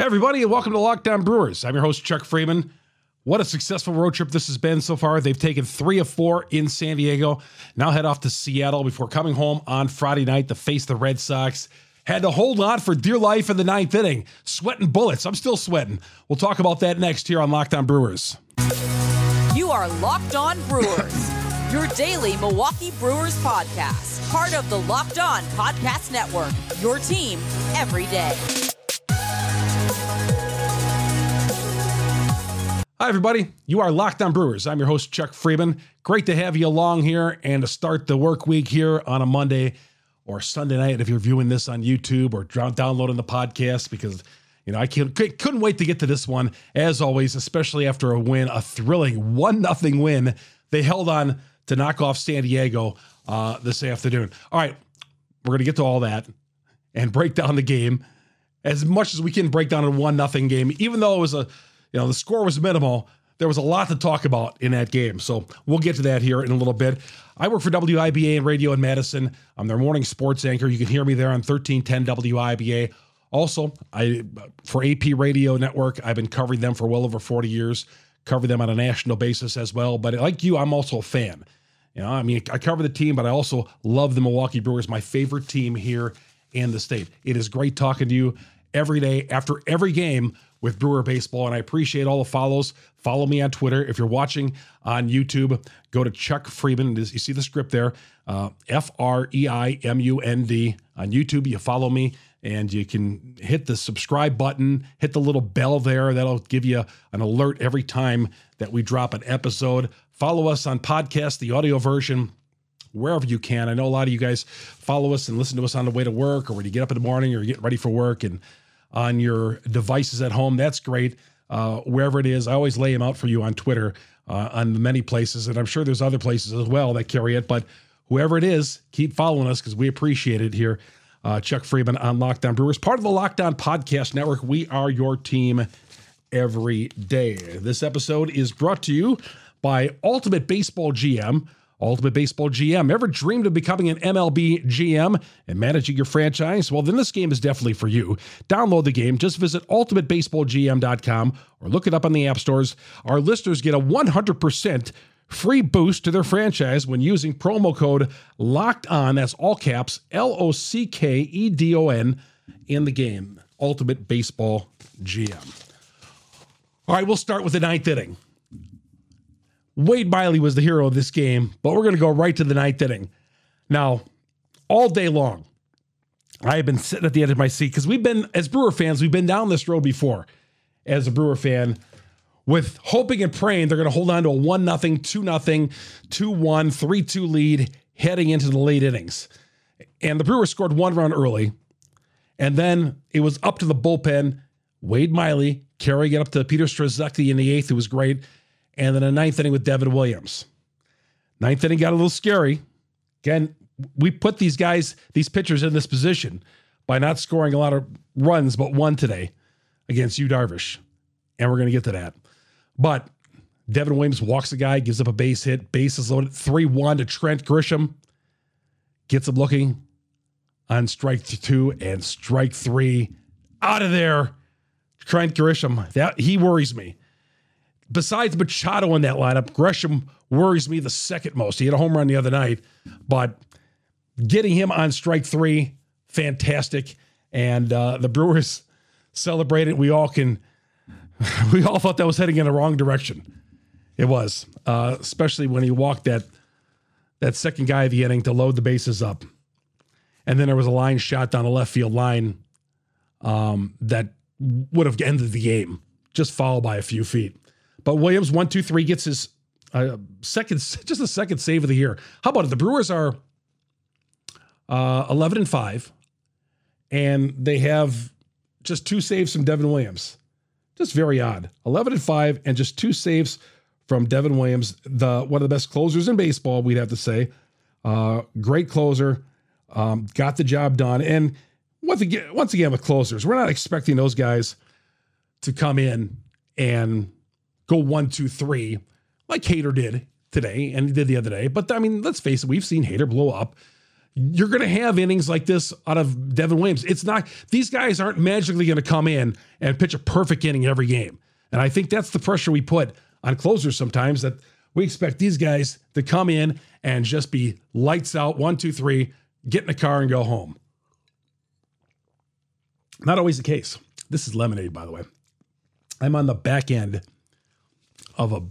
Everybody, and welcome to Locked On Brewers. I'm your host, Chuck Freimund. What a successful road trip this has been so far. They've taken three of four in San Diego. Now head off to Seattle before coming home on Friday night to face the Red Sox. Had to hold on for dear life in the ninth inning, sweating bullets. I'm still sweating. We'll talk about that next here on Locked On Brewers. You are Locked On Brewers, your daily Milwaukee Brewers podcast, part of the Locked On Podcast Network, your team every day. Hi, everybody. You are Locked On Brewers. I'm your host, Chuck Freimund. Great to have you along here and to start the work week here on a Monday or Sunday night if you're viewing this on YouTube or downloading the podcast because, you know, I couldn't wait to get to this one. As always, especially after a win, a thrilling 1 0 win. They held on to knock off San Diego uh, this afternoon. All right, we're going to get to all that and break down the game as much as we can break down a 1 0 game, even though it was a you know, the score was minimal. There was a lot to talk about in that game. So we'll get to that here in a little bit. I work for WIBA and Radio in Madison. I'm their morning sports anchor. You can hear me there on 1310 WIBA. Also, I for AP Radio Network, I've been covering them for well over 40 years, cover them on a national basis as well. But like you, I'm also a fan. You know, I mean, I cover the team, but I also love the Milwaukee Brewers, my favorite team here in the state. It is great talking to you every day after every game with Brewer Baseball. And I appreciate all the follows. Follow me on Twitter. If you're watching on YouTube, go to Chuck Freimund. You see the script there uh, F R E I M U N D. On YouTube, you follow me and you can hit the subscribe button, hit the little bell there. That'll give you an alert every time that we drop an episode. Follow us on podcast, the audio version wherever you can. I know a lot of you guys follow us and listen to us on the way to work or when you get up in the morning or you get ready for work. And on your devices at home. That's great. Uh, wherever it is, I always lay them out for you on Twitter, uh, on many places, and I'm sure there's other places as well that carry it. But whoever it is, keep following us because we appreciate it here. Uh, Chuck Freimund on Locked On Brewers, part of the Locked On Podcast Network. We are your team every day. This episode is brought to you by Ultimate Baseball GM. Ultimate Baseball GM. Ever dreamed of becoming an MLB GM and managing your franchise? Well, then this game is definitely for you. Download the game. Just visit ultimatebaseballgm.com or look it up on the app stores. Our listeners get a 100% free boost to their franchise when using promo code LOCKED ON. That's all caps L O C K E D O N in the game. Ultimate Baseball GM. All right, we'll start with the ninth inning. Wade Miley was the hero of this game, but we're going to go right to the ninth inning. Now, all day long, I have been sitting at the edge of my seat because we've been, as Brewer fans, we've been down this road before as a Brewer fan with hoping and praying they're going to hold on to a 1 0, 2 0, 2 1, 3 2 lead heading into the late innings. And the Brewers scored one run early. And then it was up to the bullpen. Wade Miley carrying it up to Peter Strzelecki in the eighth, who was great and then a ninth inning with Devin Williams. Ninth inning got a little scary. Again, we put these guys, these pitchers in this position by not scoring a lot of runs, but one today against Yu Darvish. And we're going to get to that. But Devin Williams walks the guy, gives up a base hit, bases loaded, 3 1 to Trent Grisham. Gets him looking on strike two and strike three. Out of there. Trent Grisham. That he worries me besides Machado in that lineup, Grisham worries me the second most. He had a home run the other night, but getting him on strike three, fantastic. And uh, the Brewers celebrated. We all can, we all thought that was heading in the wrong direction. It was, uh, especially when he walked that that second guy of the inning to load the bases up, and then there was a line shot down the left field line um, that would have ended the game, just fouled by a few feet. But Williams, one, two, three, gets his uh, second, just a second save of the year. How about it? The Brewers are uh, 11 and 5, and they have just two saves from Devin Williams. Just very odd. 11 and 5, and just two saves from Devin Williams, the one of the best closers in baseball, we'd have to say. Uh, great closer, um, got the job done. And once again, once again with closers, we're not expecting those guys to come in and go one, two, three, like Hader did today and he did the other day. But I mean, let's face it, we've seen Hader blow up. you're going to have innings like this out of Devin Williams. It's not, these guys aren't magically going to come in and pitch a perfect inning every game. And I think that's the pressure we put on closers sometimes that we expect these guys to come in and just be lights out, one, two, three, get in the car and go home. Not always the case. This is lemonade, by the way. I'm on the back end of a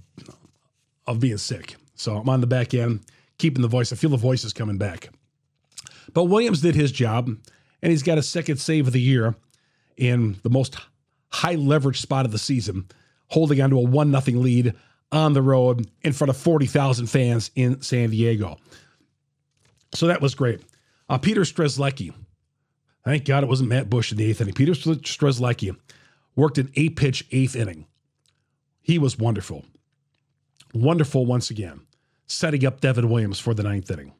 of being sick. So I'm on the back end, keeping the voice. I feel the voice is coming back. But Williams did his job, and he's got a second save of the year in the most high leverage spot of the season, holding on to a 1 0 lead on the road in front of 40,000 fans in San Diego. So that was great. Uh, Peter Strzelecki, thank God it wasn't Matt Bush in the eighth inning. Peter Strzelecki worked an eight pitch eighth inning. He was wonderful. Wonderful once again, setting up Devin Williams for the ninth inning.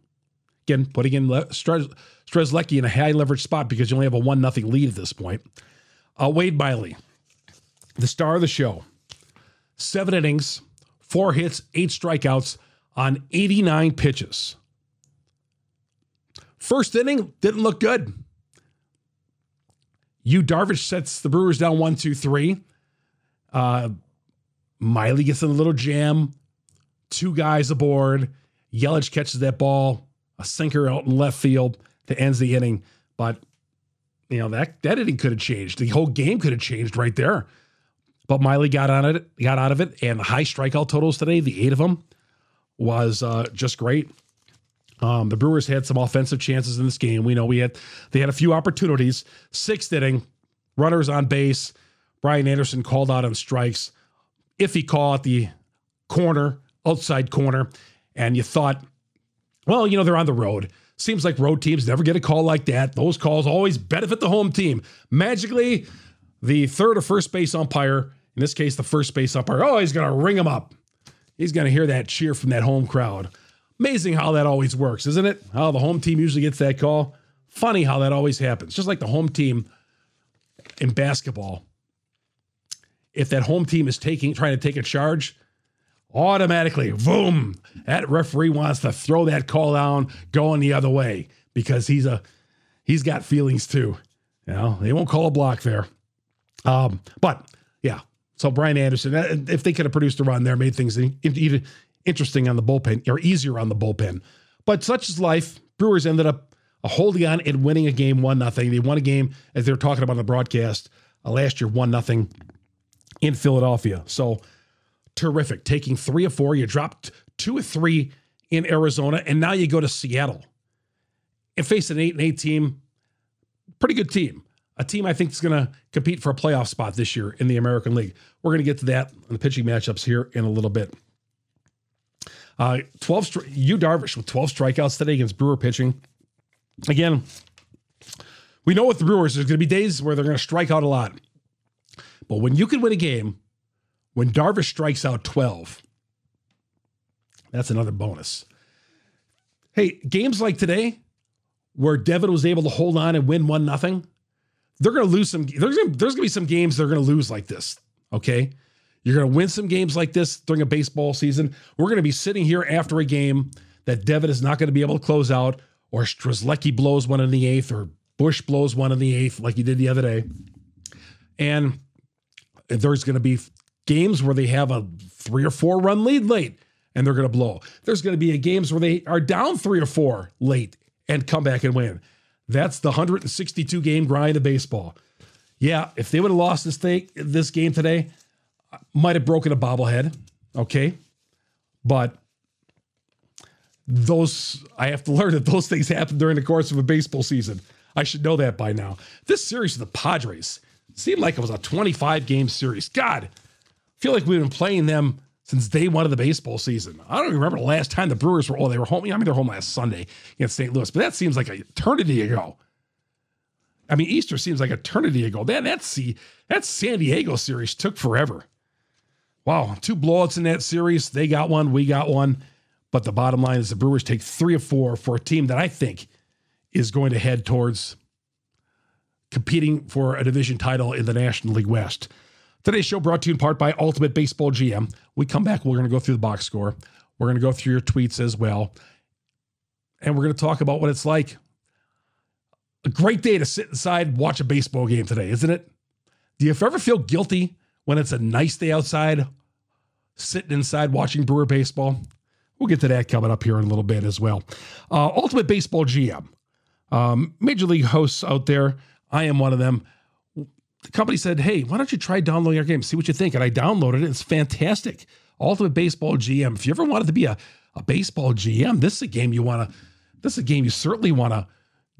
Again, putting in Le- Strzelecki in a high leverage spot because you only have a 1 0 lead at this point. Uh, Wade Miley, the star of the show, seven innings, four hits, eight strikeouts on 89 pitches. First inning didn't look good. Yu Darvish sets the Brewers down one, two, three. Uh, Miley gets in a little jam. Two guys aboard. Yelich catches that ball, a sinker out in left field that ends the inning. But you know that that inning could have changed. The whole game could have changed right there. But Miley got on it, got out of it, and the high strikeout totals today, the eight of them, was uh, just great. Um, the Brewers had some offensive chances in this game. We know we had they had a few opportunities. Sixth inning, runners on base. Brian Anderson called out on strikes. Iffy call at the corner, outside corner, and you thought, well, you know they're on the road. Seems like road teams never get a call like that. Those calls always benefit the home team. Magically, the third or first base umpire in this case, the first base umpire, oh, he's going to ring him up. He's going to hear that cheer from that home crowd. Amazing how that always works, isn't it? How the home team usually gets that call. Funny how that always happens. Just like the home team in basketball. If that home team is taking trying to take a charge, automatically, boom, that referee wants to throw that call down going the other way because he's a he's got feelings too. You know, they won't call a block there. Um, but yeah, so Brian Anderson, uh, if they could have produced a run there, made things even interesting on the bullpen or easier on the bullpen. But such is life. Brewers ended up holding on and winning a game one nothing. They won a game as they were talking about on the broadcast uh, last year, one nothing in Philadelphia. So terrific. Taking three or four, you dropped two or three in Arizona, and now you go to Seattle and face an eight and eight team. Pretty good team a team I think is going to compete for a playoff spot this year in the American League. We're going to get to that the pitching matchups here in a little bit. Uh, 12 Yu Darvish with 12 strikeouts today against Brewer pitching. Again, we know with the Brewers, there's going to be days where they're going to strike out a lot. But when you can win a game, when Darvish strikes out 12, that's another bonus. Hey, games like today, where Devin was able to hold on and win one nothing, they're going to lose some. There's going there's to be some games they're going to lose like this. Okay, you're going to win some games like this during a baseball season. We're going to be sitting here after a game that Devin is not going to be able to close out, or Strzelecki blows one in the eighth, or Bush blows one in the eighth, like he did the other day. And there's going to be games where they have a three or four run lead late and they're going to blow. There's going to be games where they are down three or four late and come back and win. That's the 162 game grind of baseball. Yeah, if they would have lost this thing, this game today, might have broken a bobblehead. Okay, but those I have to learn that those things happen during the course of a baseball season. I should know that by now. This series of the Padres seemed like it was a 25 game series. God, I feel like we've been playing them since day one of the baseball season. I don't even remember the last time the Brewers were, oh, they were home. I mean, they're home last Sunday against St. Louis, but that seems like an eternity ago. I mean, Easter seems like eternity ago. Man, that, see, that San Diego series took forever. Wow, two blowouts in that series. They got one, we got one. But the bottom line is the Brewers take three or four for a team that I think is going to head towards competing for a division title in the National League West. Today's show brought to you in part by Ultimate Baseball GM. We come back, we're going to go through the box score. We're going to go through your tweets as well. and we're going to talk about what it's like. A great day to sit inside, watch a baseball game today, isn't it? Do you ever feel guilty when it's a nice day outside, sitting inside watching Brewer baseball? We'll get to that coming up here in a little bit as well. Uh, Ultimate Baseball GM, um, major league hosts out there. I am one of them. The company said, "Hey, why don't you try downloading our game? See what you think." And I downloaded it. It's fantastic. Ultimate Baseball GM. If you ever wanted to be a, a baseball GM, this is a game you want to. This is a game you certainly want to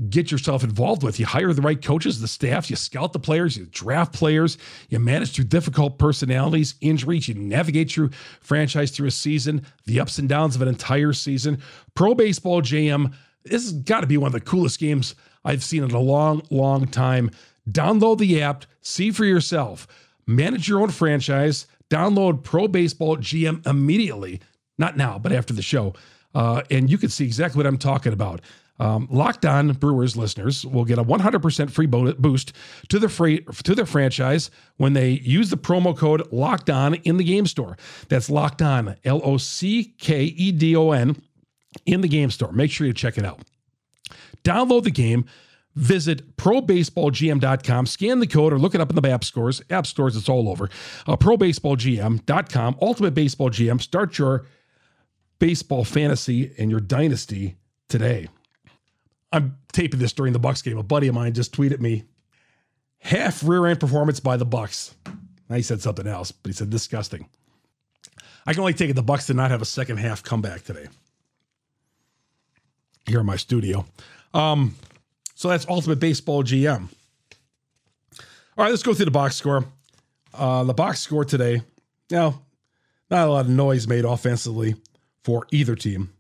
get yourself involved with. You hire the right coaches, the staff, you scout the players, you draft players, you manage through difficult personalities, injuries, you navigate through franchise through a season, the ups and downs of an entire season. Pro Baseball GM, this has got to be one of the coolest games I've seen in a long, long time. Download the app, see for yourself, manage your own franchise, download Pro Baseball GM immediately. Not now, but after the show. Uh, and you can see exactly what I'm talking about. Um, Locked On Brewers listeners will get a 100% free boost to the free to their franchise when they use the promo code Locked On in the game store. That's Locked On, L O C K E D O N, in the game store. Make sure you check it out. Download the game. Visit probaseballgm.com, scan the code, or look it up in the app stores. App stores, it's all over. Uh, probaseballgm.com, Ultimate Baseball GM. Start your baseball fantasy and your dynasty today. I'm taping this during the Bucks game. A buddy of mine just tweeted me half rear end performance by the Bucks. Now he said something else, but he said disgusting. I can only take it the Bucks did not have a second half comeback today. Here in my studio. Um, so that's Ultimate Baseball GM. All right, let's go through the box score. Uh, the box score today, now, not a lot of noise made offensively for either team,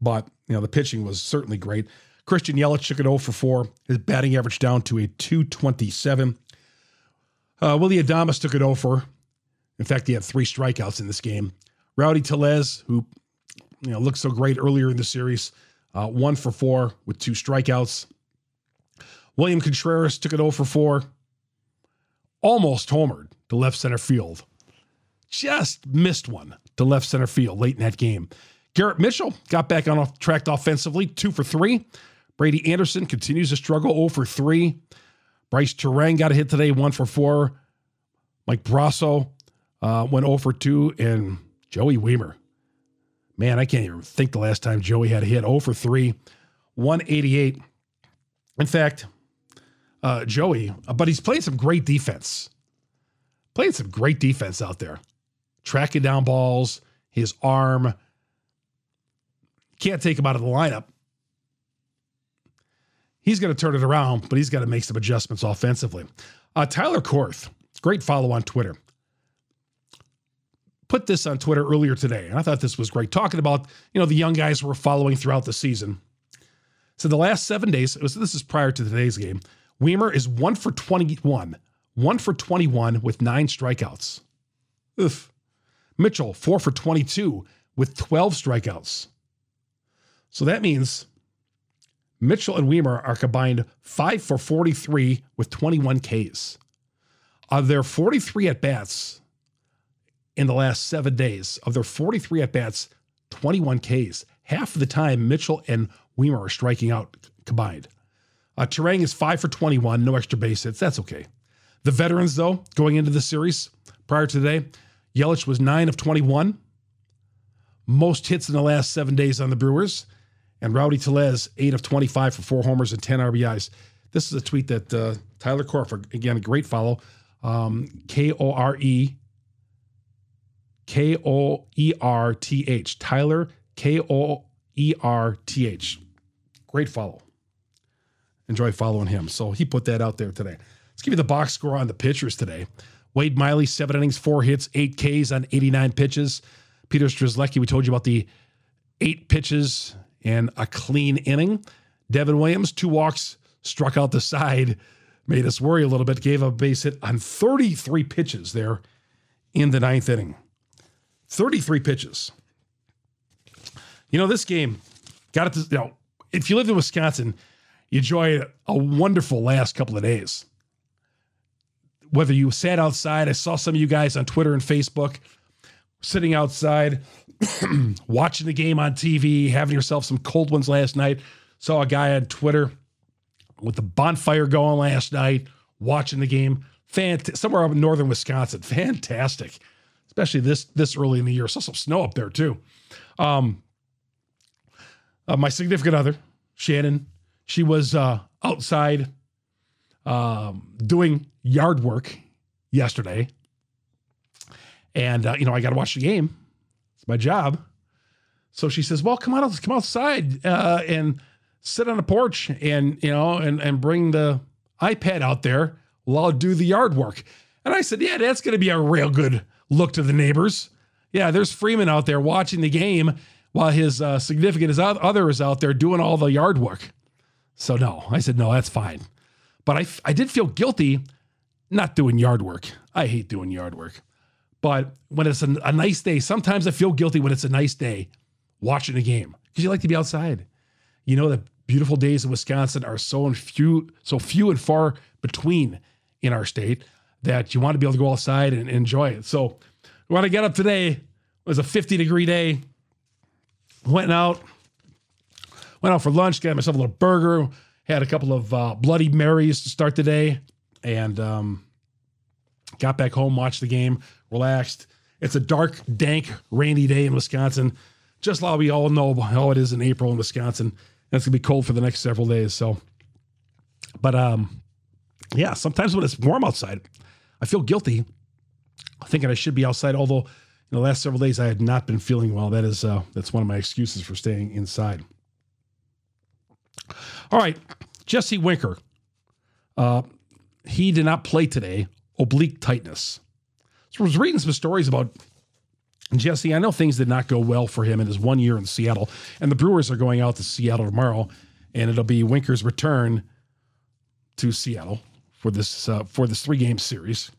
but you know the pitching was certainly great. Christian Yelich took it 0 for 4. His batting average down to a 227. Uh, Willy Adames took it 0 for. In fact, he had three strikeouts in this game. Rowdy Tellez, who you know looked so great earlier in the series, uh, one for four with two strikeouts. William Contreras took it 0 for 4. Almost homered to left center field. Just missed one to left center field late in that game. Garrett Mitchell got back on track offensively, two for three. Brady Anderson continues to struggle 0 for 3. Brice Turang got a hit today, 1 for 4. Mike Brosseau uh, went 0 for 2. And Joey Wiemer. Man, I can't even think the last time Joey had a hit. 0 for 3, 188. In fact, uh, Joey, uh, but he's playing some great defense. Playing some great defense out there. Tracking down balls, his arm. Can't take him out of the lineup he's going to turn it around, but he's got to make some adjustments offensively. Uh, Tyler Koerth, great follow on Twitter. Put this on Twitter earlier today, and I thought this was great. Talking about you know the young guys we're following throughout the season. So the last seven days, was, this is prior to today's game. Wiemer is one for twenty-one, one for twenty-one with nine strikeouts. Oof. Mitchell four for twenty-two with twelve strikeouts. So that means Mitchell and Wiemer are combined 5 for 43 with 21 Ks. Of their 43 at bats in the last seven days, of their 43 at bats, 21 Ks. Half of the time, Mitchell and Wiemer are striking out combined. Uh, Turang is 5 for 21, no extra base hits. That's okay. The veterans, though, going into the series prior to today, Yelich was 9 of 21. Most hits in the last seven days on the Brewers. And Rowdy Tellez, 8 of 25 for four homers and 10 RBIs. This is a tweet that uh, Tyler Koerth, again, a great follow, um, K O R E K O E R T H. Tyler K O E R T H. Great follow. Enjoy following him. So he put that out there today. Let's give you the box score on the pitchers today. Wade Miley, seven innings, four hits, eight Ks on 89 pitches. Peter Strzelecki, we told you about the eight pitches and a clean inning. Devin Williams, two walks, struck out the side, made us worry a little bit, gave a base hit on 33 pitches there in the ninth inning. 33 pitches. You know, this game got it to, you know, if you lived in Wisconsin, you enjoyed a wonderful last couple of days. Whether you sat outside, I saw some of you guys on Twitter and Facebook sitting outside, watching the game on TV, having yourself some cold ones last night. Saw a guy on Twitter with the bonfire going last night, watching the game. Fant- somewhere up in northern Wisconsin. Fantastic. Especially this this early in the year. Saw some snow up there too. Um, uh, my significant other, Shannon, she was uh, outside um, doing yard work yesterday. And, uh, you know, I got to watch the game. It's my job. So she says, well, come on, come outside uh, and sit on the porch and, you know, and, and bring the iPad out there while I'll do the yard work. And I said, yeah, that's going to be a real good look to the neighbors. Yeah, there's Freimund out there watching the game while his uh, significant other is out there doing all the yard work. So no, I said, no, that's fine. But I, I did feel guilty not doing yard work. I hate doing yard work. But when it's a, a nice day, sometimes I feel guilty when it's a nice day watching a game because you like to be outside. You know, the beautiful days in Wisconsin are so few, so few and far between in our state that you want to be able to go outside and enjoy it. So when I get up today, it was a 50 degree day. Went out, went out for lunch, got myself a little burger, had a couple of uh, Bloody Marys to start the day, and um, got back home, watched the game, relaxed. It's a dark, dank, rainy day in Wisconsin, just like we all know how it is in April in Wisconsin. And it's gonna be cold for the next several days. So, but um, yeah, sometimes when it's warm outside, I feel guilty, thinking I should be outside. Although in the last several days I had not been feeling well. That is uh, that's one of my excuses for staying inside. All right, Jesse Winker. Uh, he did not play today. Oblique tightness. So I was reading some stories about Jesse. I know things did not go well for him in his one year in Seattle, and the Brewers are going out to Seattle tomorrow, and it'll be Winker's return to Seattle for this uh, for this three game series.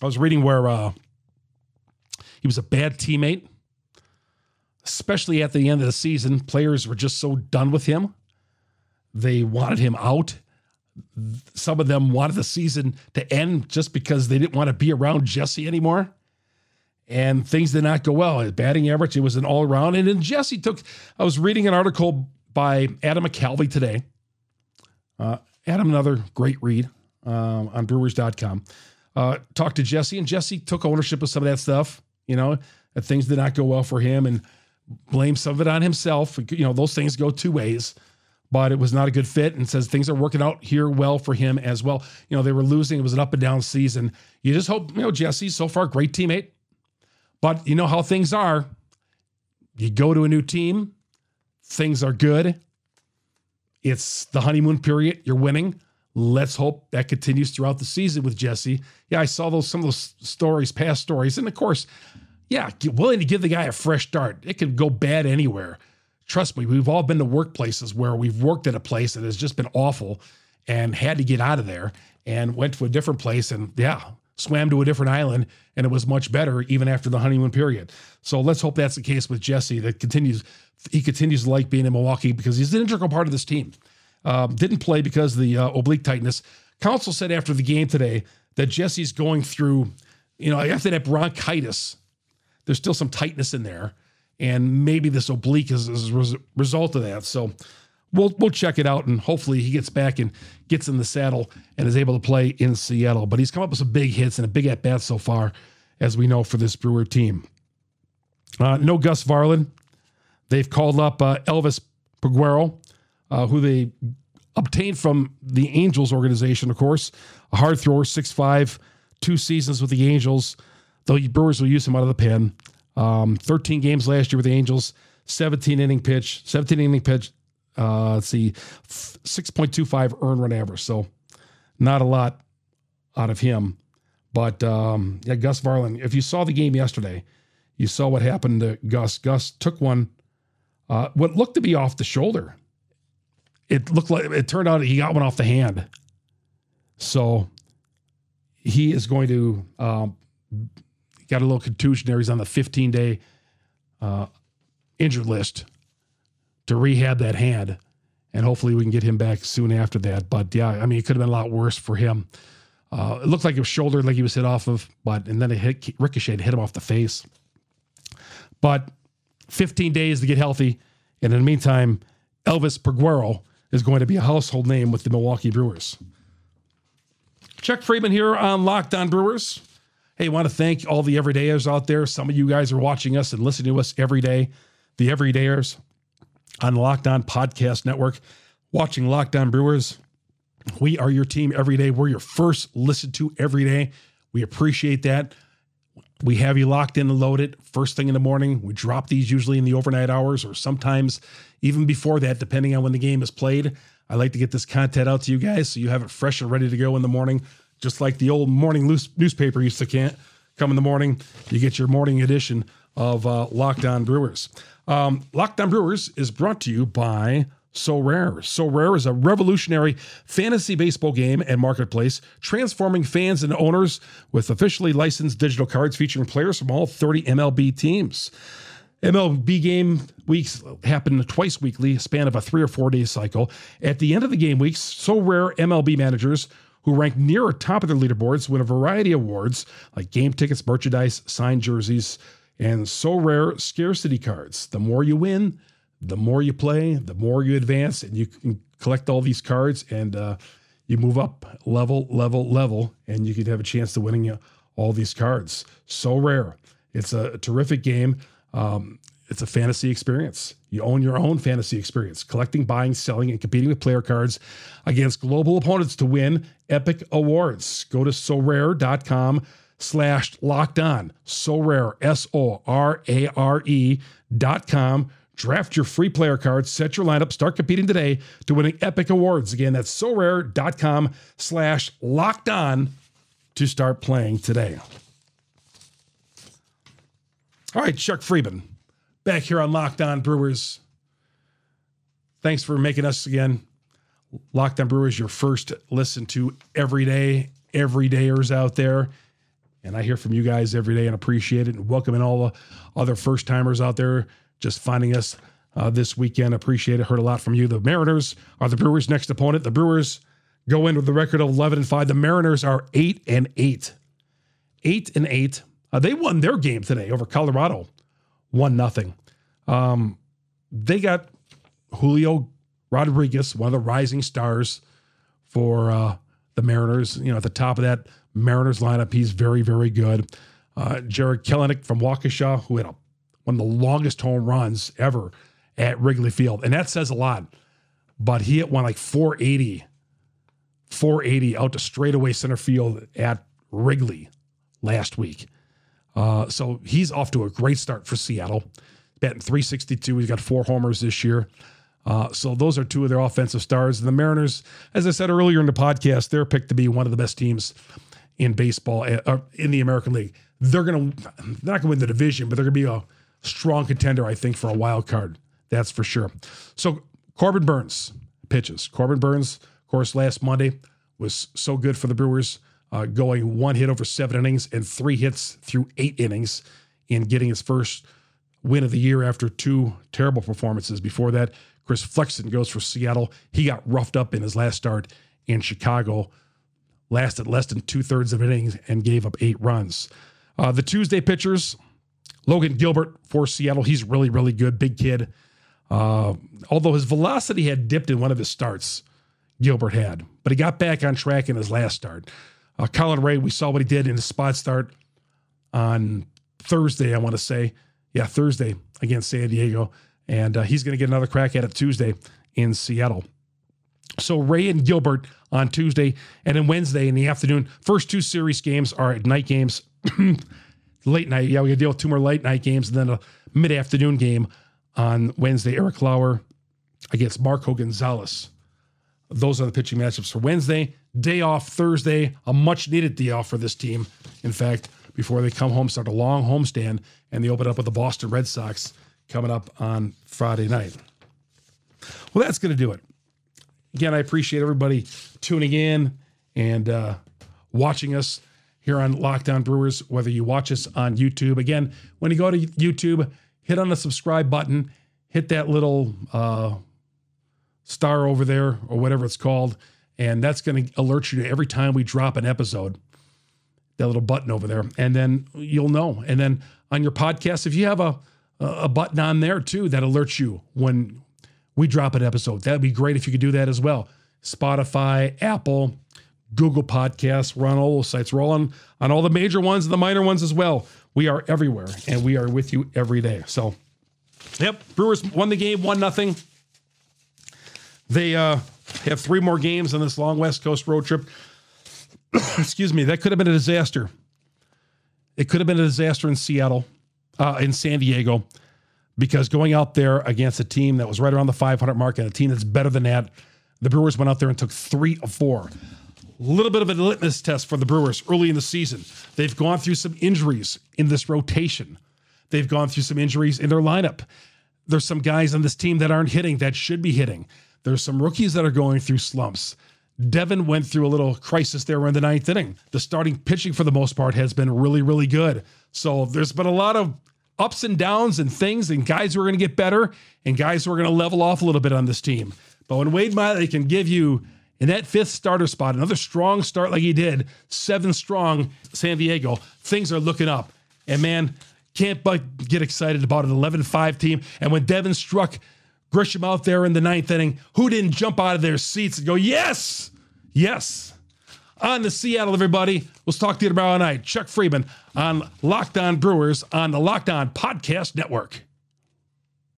I was reading where uh, he was a bad teammate, especially at the end of the season. Players were just so done with him; they wanted him out. Some of them wanted the season to end just because they didn't want to be around Jesse anymore. And things did not go well. His batting average, it was an all around. And then Jesse took, I was reading an article by Adam McCalvy today. Uh, Adam, another great read um, on brewers.com. Uh, talked to Jesse, and Jesse took ownership of some of that stuff, you know, that things did not go well for him and blamed some of it on himself. You know, those things go two ways, but it was not a good fit and says things are working out here well for him as well. You know, they were losing, it was an up and down season. You just hope, you know, Jesse, so far great teammate, but you know how things are. You go to a new team, things are good it's the honeymoon period. You're winning. Let's hope that continues throughout the season with Jesse. Yeah, I saw those some of those stories, past stories, and of course, yeah, willing to give the guy a fresh start. It could go bad anywhere. Trust me, we've all been to workplaces where we've worked at a place that has just been awful and had to get out of there and went to a different place and yeah, swam to a different island and it was much better even after the honeymoon period. So let's hope that's the case with Jesse that continues he continues to like being in Milwaukee because he's an integral part of this team. Um, didn't play because of the uh, oblique tightness. Counsell said after the game today that Jesse's going through, you know, after that bronchitis, there's still some tightness in there, and maybe this oblique is, is a result of that. So we'll we'll check it out, and hopefully he gets back and gets in the saddle and is able to play in Seattle. But he's come up with some big hits and a big at bat so far, as we know for this Brewer team. Uh, no Gus Varland. They've called up uh, Elvis Peguero, uh, who they obtained from the Angels organization, of course. A hard thrower, 6'5, two seasons with the Angels. The Brewers will use him out of the pen. Um, 13 games last year with the Angels, 17 inning pitch, 17 inning pitch. Uh, let's see, 6.25 earned run average. So not a lot out of him. But um, yeah, Gus Varland, if you saw the game yesterday, you saw what happened to Gus. Gus took one uh, what looked to be off the shoulder. It looked like it turned out he got one off the hand. So he is going to um, got a little contusion there. He's on the 15 day uh, injured list to rehab that hand, and hopefully we can get him back soon after that. But yeah, I mean, it could have been a lot worse for him. Uh, it looked like it was shouldered, like he was hit off of, but and then it hit ricocheted, hit him off the face. But 15 days to get healthy, and in the meantime, Elvis Peguero is going to be a household name with the Milwaukee Brewers. Chuck Freimund here on Locked On Brewers. Hey, want to thank all the everydayers out there. Some of you guys are watching us and listening to us every day. The everydayers on Locked On Podcast Network, watching Locked On Brewers. We are your team every day. We're your first listened to every day. We appreciate that. We have you locked in and loaded first thing in the morning. We drop these usually in the overnight hours or sometimes even before that, depending on when the game is played. I like to get this content out to you guys so you have it fresh and ready to go in the morning just like the old morning newspaper used to can't come in the morning. You get your morning edition of uh, Locked On Brewers. Um, Locked On Brewers is brought to you by Sorare. So Rare is a revolutionary fantasy baseball game and marketplace, transforming fans and owners with officially licensed digital cards featuring players from all 30 MLB teams. MLB game weeks happen twice weekly, span of a three or four day cycle. At the end of the game weeks, Sorare MLB managers who rank near or top of their leaderboards, win a variety of awards like game tickets, merchandise, signed jerseys, and Sorare scarcity cards. The more you win, the more you play, the more you advance, and you can collect all these cards and uh, you move up level, level, level, and you could have a chance to winning all these cards. Sorare. It's a terrific game. Um, it's a fantasy experience. You own your own fantasy experience, collecting, buying, selling, and competing with player cards against global opponents to win epic awards. Go to sorare.com slash locked on. Sorare, S O R A R E dot com. Draft your free player cards, set your lineup, start competing today to winning epic awards. Again, that's sorare dot com slash locked on to start playing today. All right, Chuck Freimund back here on Locked On Brewers. Thanks for making us again. Locked On Brewers, your first listen to every day, everydayers out there. And I hear from you guys every day and appreciate it. And welcoming all the other first timers out there just finding us uh, this weekend. Appreciate it. Heard a lot from you. The Mariners are the Brewers' next opponent. The Brewers go in with the record of 11 and 5. The Mariners are 8 and 8. 8 and 8. Uh, they won their game today over Colorado one nothing. Um, they got Julio Rodriguez, one of the rising stars for uh, the Mariners. You know, at the top of that Mariners lineup, he's very, very good. Uh, Jarred Kelenic from Waukesha, who had a, one of the longest home runs ever at Wrigley Field, and that says a lot. But he hit one like 480, 480 out to straightaway center field at Wrigley last week. Uh, so he's off to a great start for Seattle. Batting 362. He's got four homers this year. Uh, so those are two of their offensive stars. And the Mariners, as I said earlier in the podcast, they're picked to be one of the best teams in baseball uh, in the American League. They're gonna they're not gonna win the division, but they're gonna be a strong contender, I think, for a wild card. That's for sure. So Corbin Burnes pitches. Corbin Burnes, of course, last Monday was so good for the Brewers uh, going one hit over seven innings and three hits through eight innings in getting his first win of the year after two terrible performances. Before that, Chris Flexen goes for Seattle. He got roughed up in his last start in Chicago, lasted less than two thirds of innings and gave up eight runs. Uh, the Tuesday pitchers, Logan Gilbert for Seattle. He's really, really good, big kid. Uh, although his velocity had dipped in one of his starts, Gilbert had, but he got back on track in his last start. Uh, Colin Rea, we saw what he did in his spot start on Thursday, I want to say. Yeah, Thursday against San Diego. And uh, he's going to get another crack at it Tuesday in Seattle. So Rea and Gilbert on Tuesday and then Wednesday in the afternoon. First two series games are at night games. late night. Yeah, we got to deal with two more late night games and then a mid afternoon game on Wednesday. Eric Lauer against Marco Gonzalez. Those are the pitching matchups for Wednesday day off Thursday, a much needed day off for this team. In fact, before they come home, start a long homestand, and they open up with the Boston Red Sox coming up on Friday night. Well, that's going to do it. Again, I appreciate everybody tuning in and uh, watching us here on Locked On Brewers, whether you watch us on YouTube. Again, when you go to YouTube, hit on the subscribe button, hit that little uh, star over there or whatever it's called And that's going to alert you to every time we drop an episode, that little button over there. And then you'll know. And then on your podcast, if you have a, a button on there too that alerts you when we drop an episode, that'd be great if you could do that as well. Spotify, Apple, Google Podcasts. We're on all those sites. We're all on, on all the major ones and the minor ones as well. We are everywhere and we are with you every day. So, yep, Brewers won the game, one nothing. They uh, have three more games on this long West Coast road trip. Excuse me, that could have been a disaster. It could have been a disaster in Seattle, uh, in San Diego, because going out there against a team that was right around the 500 mark and a team that's better than that, the Brewers went out there and took three of four. A little bit of a litmus test for the Brewers early in the season. They've gone through some injuries in this rotation. They've gone through some injuries in their lineup. There's some guys on this team that aren't hitting that should be hitting. There's some rookies that are going through slumps. Devin went through a little crisis there in the ninth inning. The starting pitching, for the most part, has been really, really good. So there's been a lot of ups and downs and things, and guys who are going to get better and guys who are going to level off a little bit on this team. But when Wade Miley can give you in that fifth starter spot, another strong start like he did, seven strong San Diego, things are looking up. And man, can't but get excited about an 11 5 team. And when Devin struck Grisham out there in the ninth inning, who didn't jump out of their seats and go, yes, yes. On the Seattle, everybody. We'll talk to you tomorrow night. Chuck Freimund on Locked On Brewers on the Locked On Podcast Network.